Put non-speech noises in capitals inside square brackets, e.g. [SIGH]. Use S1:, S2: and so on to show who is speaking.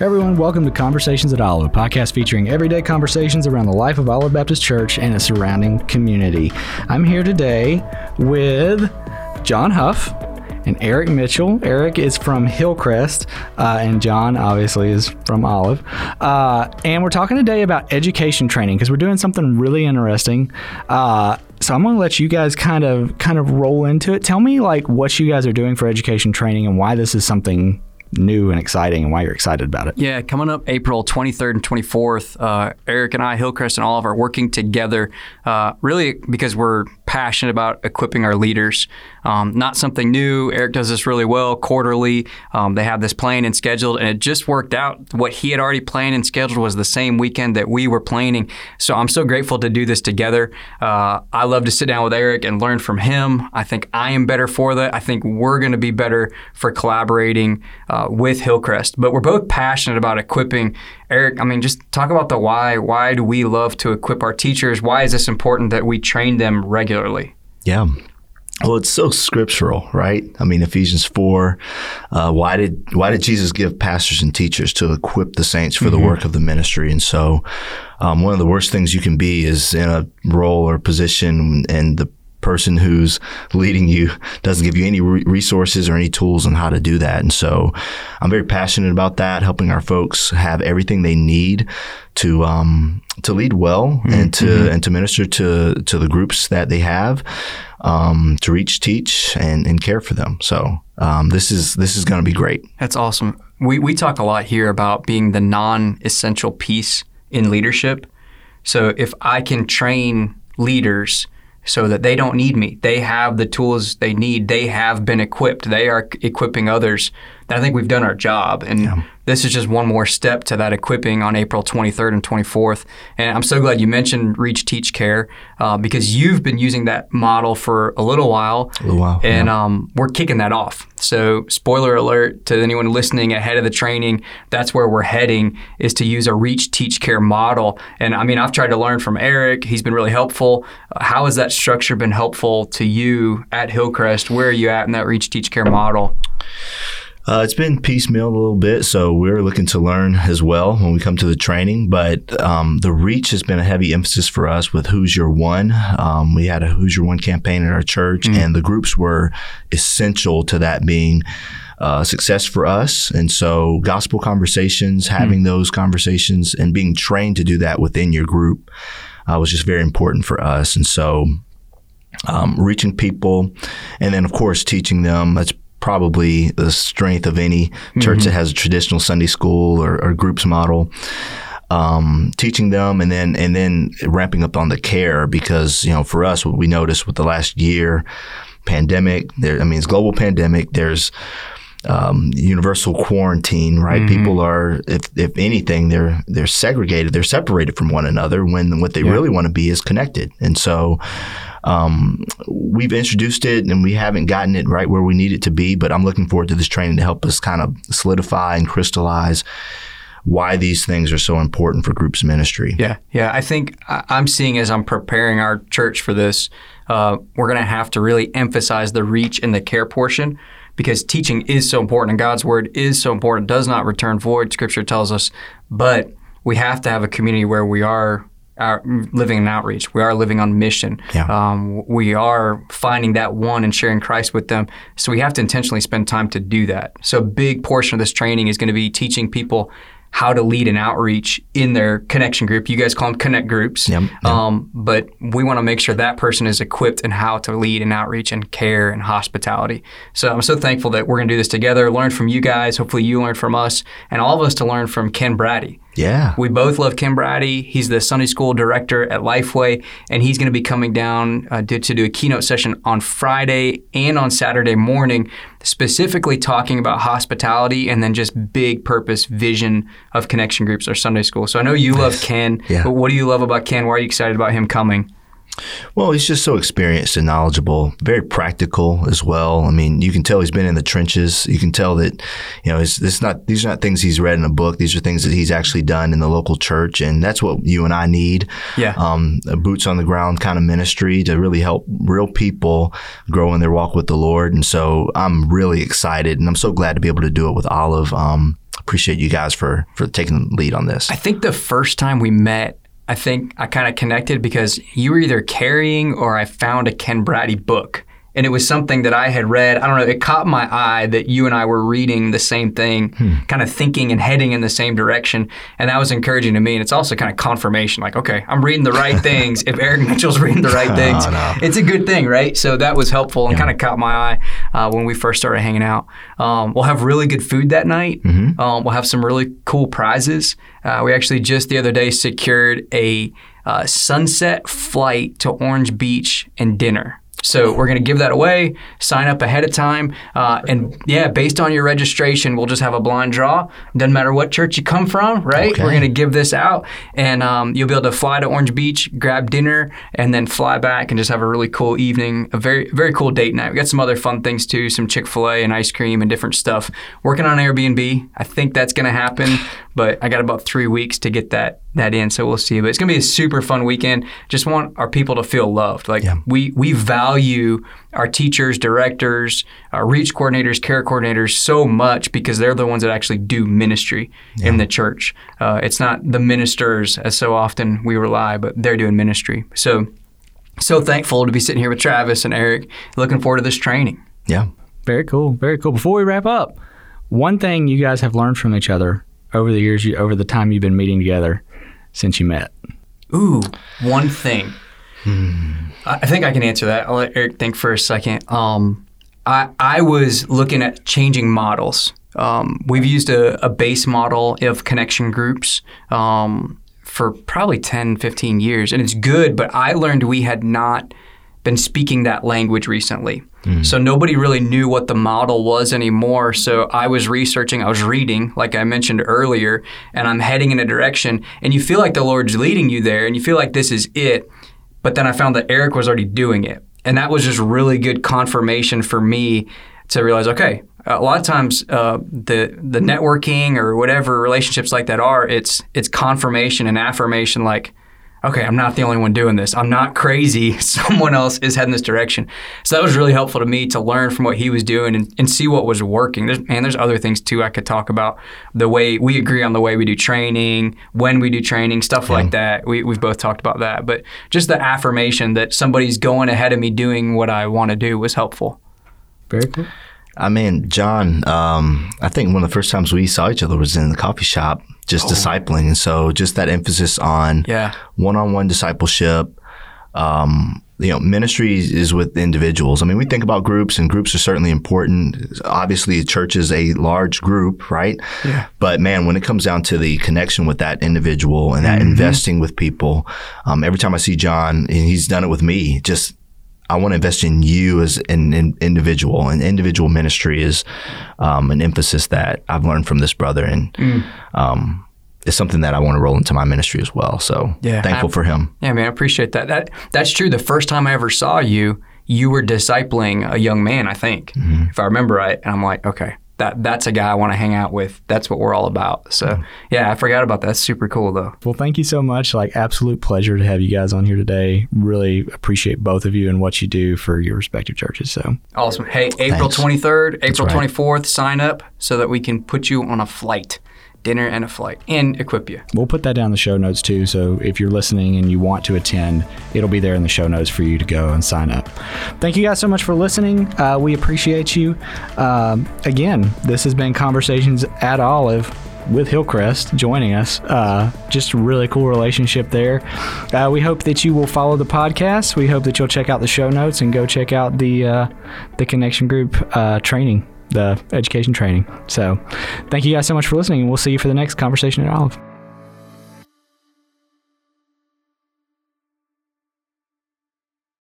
S1: Everyone, welcome to Conversations at Olive, a podcast featuring everyday conversations around the life of Olive Baptist Church and its surrounding community. I'm here today with John Huff and Eric Mitchell. Eric is from Hillcrest, uh, and John obviously is from Olive. Uh, and we're talking today about education training because we're doing something really interesting. Uh, so I'm going to let you guys kind of kind of roll into it. Tell me like what you guys are doing for education training and why this is something new and exciting and why you're excited about it.
S2: Yeah, coming up April 23rd and 24th, uh, Eric and I, Hillcrest and Olive, are working together uh, really because we're passionate about equipping our leaders. Um, not something new. Eric does this really well quarterly. Um, they have this planned and scheduled, and it just worked out. What he had already planned and scheduled was the same weekend that we were planning. So I'm so grateful to do this together. Uh, I love to sit down with Eric and learn from him. I think I am better for that. I think we're going to be better for collaborating uh, with Hillcrest. But we're both passionate about equipping Eric, I mean, just talk about the why. Why do we love to equip our teachers? Why is this important that we train them regularly?
S3: Yeah. Well, it's so scriptural, right? I mean, Ephesians four. Uh, why did why did Jesus give pastors and teachers to equip the saints for mm-hmm. the work of the ministry? And so, um, one of the worst things you can be is in a role or position, and the person who's leading you doesn't give you any resources or any tools on how to do that. And so I'm very passionate about that, helping our folks have everything they need to um, to lead well mm-hmm. and to mm-hmm. and to minister to to the groups that they have, um, to reach, teach, and, and care for them. So um, this is this is going to be great.
S2: That's awesome. We we talk a lot here about being the non-essential piece in leadership. So if I can train leaders so that they don't need me. They have the tools they need. They have been equipped. They are equipping others. I think we've done our job. And yeah this is just one more step to that equipping on April 23rd and 24th. And I'm so glad you mentioned Reach, Teach, Care uh, because you've been using that model for a little while.
S3: A little while.
S2: And yeah. um, we're kicking that off. So, spoiler alert to anyone listening ahead of the training, that's where we're heading is to use a Reach, Teach, Care model. And I mean, I've tried to learn from Eric. He's been really helpful. Uh, how has that structure been helpful to you at Hillcrest? Where are you at in that Reach, Teach, Care model?
S3: Uh, it's been piecemeal a little bit, so we're looking to learn as well when we come to the training. But um, the reach has been a heavy emphasis for us with Who's Your One. Um, we had a Who's Your One campaign at our church, mm-hmm. and the groups were essential to that being. Uh, success for us. And so, gospel conversations, having mm. those conversations, and being trained to do that within your group uh, was just very important for us. And so, um, reaching people, and then, of course, teaching them. That's probably the strength of any church mm-hmm. that has a traditional Sunday school or, or groups model. Um, teaching them and then and then ramping up on the care because you know for us what we noticed with the last year pandemic there I mean it's global pandemic there's um, universal quarantine, right? Mm-hmm. People are, if, if anything, they're they're segregated, they're separated from one another. When what they yeah. really want to be is connected, and so um, we've introduced it and we haven't gotten it right where we need it to be, but I'm looking forward to this training to help us kind of solidify and crystallize why these things are so important for groups ministry.
S2: Yeah, yeah. I think I'm seeing as I'm preparing our church for this, uh, we're going to have to really emphasize the reach and the care portion because teaching is so important and God's word is so important, does not return void, scripture tells us. But we have to have a community where we are our, living in outreach. We are living on mission. Yeah. Um, we are finding that one and sharing Christ with them. So we have to intentionally spend time to do that. So a big portion of this training is going to be teaching people how to lead an outreach in their connection group. You guys call them connect groups. Yep, yep. Um, but we want to make sure that person is equipped in how to lead an outreach and care and hospitality. So I'm so thankful that we're going to do this together, learn from you guys. Hopefully you learn from us and all of us to learn from Ken Braddy.
S3: Yeah.
S2: We both love Ken Braddy. He's the Sunday school director at Lifeway, and he's going to be coming down uh, to, to do a keynote session on Friday and on Saturday morning, specifically talking about hospitality and then just big purpose vision of connection groups or Sunday school. So I know you love Ken, yeah. but what do you love about Ken? Why are you excited about him coming?
S3: Well, he's just so experienced and knowledgeable, very practical as well. I mean, you can tell he's been in the trenches. You can tell that, you know, it's, it's not these are not things he's read in a book. These are things that he's actually done in the local church, and that's what you and I need.
S2: Yeah,
S3: um, a boots on the ground kind of ministry to really help real people grow in their walk with the Lord. And so I'm really excited, and I'm so glad to be able to do it with Olive. Um, appreciate you guys for for taking the lead on this.
S2: I think the first time we met, I think I kind of connected because you were either carrying or I found a Ken Braddy book. And it was something that I had read. I don't know, it caught my eye that you and I were reading the same thing, kind of thinking and heading in the same direction. And that was encouraging to me. And it's also kind of confirmation like, okay, I'm reading the right [LAUGHS] things. if Eric Mitchell's reading the right [LAUGHS] things,
S3: no.
S2: it's a good thing, right? So that was helpful and kind of caught my eye uh, when we first started hanging out. Um, we'll have really good food that night. Um, we'll have some really cool prizes. Uh, we actually just the other day secured a uh, sunset flight to Orange Beach and dinner. So we're going to give that away. Sign up ahead of time, uh, and yeah, based on your registration, we'll just have a blind draw. Doesn't matter what church you come from, right?
S3: Okay.
S2: We're going to give this out, and um, you'll be able to fly to Orange Beach, grab dinner, and then fly back and just have a really cool evening. A very very cool date night. We got some other fun things too, some Chick Fil A and ice cream and different stuff. Working on Airbnb. I think that's going to happen, but I got about three weeks to get that that in, so we'll see. But it's going to be a super fun weekend. Just want our people to feel loved. Like
S3: Yeah.
S2: we we value our teachers, directors, our reach coordinators, care coordinators so much because they're the ones that actually do ministry in the church. Uh, it's not the ministers as so often we rely, but they're doing ministry. So so thankful to be sitting here with Travis and Eric. Looking forward to this training.
S3: Yeah.
S1: Very cool. Very cool. Before we wrap up, one thing you guys have learned from each other over the years, you, over the time you've been meeting together since you met.
S2: Ooh, one thing. I I think I can answer that. I'll let Eric think for a second. Um, I, I was looking at changing models. Um, we've used a, a base model of connection groups um, for probably 10, 15 years, and it's good, but I learned we had not been speaking that language recently. So nobody really knew what the model was anymore. So I was researching, I was reading, like I mentioned earlier, and I'm heading in a direction, and you feel like the Lord's leading you there, and you feel like this is it. But then I found that Eric was already doing it. And that was just really good confirmation for me to realize, okay, a lot of times uh, the the networking or whatever relationships like that are, it's it's confirmation and affirmation like, okay, I'm not the only one doing this. I'm not crazy. [LAUGHS] Someone else is heading this direction. So that was really helpful to me to learn from what he was doing and, and see what was working. There's, man, there's other things too I could talk about. The way we agree on the way we do training, when we do training, stuff like that. We, we've both talked about that. But just the affirmation that somebody's going ahead of me doing what I want to do was helpful.
S1: Very cool.
S3: I mean, John, um, I think one of the first times we saw each other was in the coffee shop, just discipling. And so just that emphasis on
S2: Yeah.
S3: one-on-one discipleship, um, you know, ministry is with individuals. I mean, we think about groups, and groups are certainly important. Obviously, a church is a large group, right?
S2: Yeah.
S3: But man, when it comes down to the connection with that individual and that investing with people, um, every time I see John, and he's done it with me, just I want to invest in you as an, an individual, and individual ministry is um, an emphasis that I've learned from this brother, and um, it's something that I want to roll into my ministry as well. So
S2: Yeah.
S3: thankful for him.
S2: Yeah, man, I appreciate that. That that's true. The first time I ever saw you, you were discipling a young man, I think, if I remember right. And I'm like, okay, that that's a guy I want to hang out with. That's what we're all about. So hmm. yeah, I forgot about that. That's super cool though.
S1: Well, thank you so much. Like, absolute pleasure to have you guys on here today. Really appreciate both of you and what you do for your respective churches. So,
S2: Awesome. Hey, April 23rd, April
S3: right.
S2: 24th, sign up so that we can put you on a flight, dinner and a flight, and equip you.
S1: we'll put that down in the show notes too. So, if you're listening and you want to attend, it'll be there in the show notes for you to go and sign up. Thank you guys so much for listening. Uh, we appreciate you. Um, again, this has been Conversations at Olive. With Hillcrest joining us, uh, just a really cool relationship there. Uh, we hope that you will follow the podcast. We hope that you'll check out the show notes and go check out the uh, the connection group uh, training, the education training. So, thank you guys so much for listening, and we'll see you for the next conversation at Olive.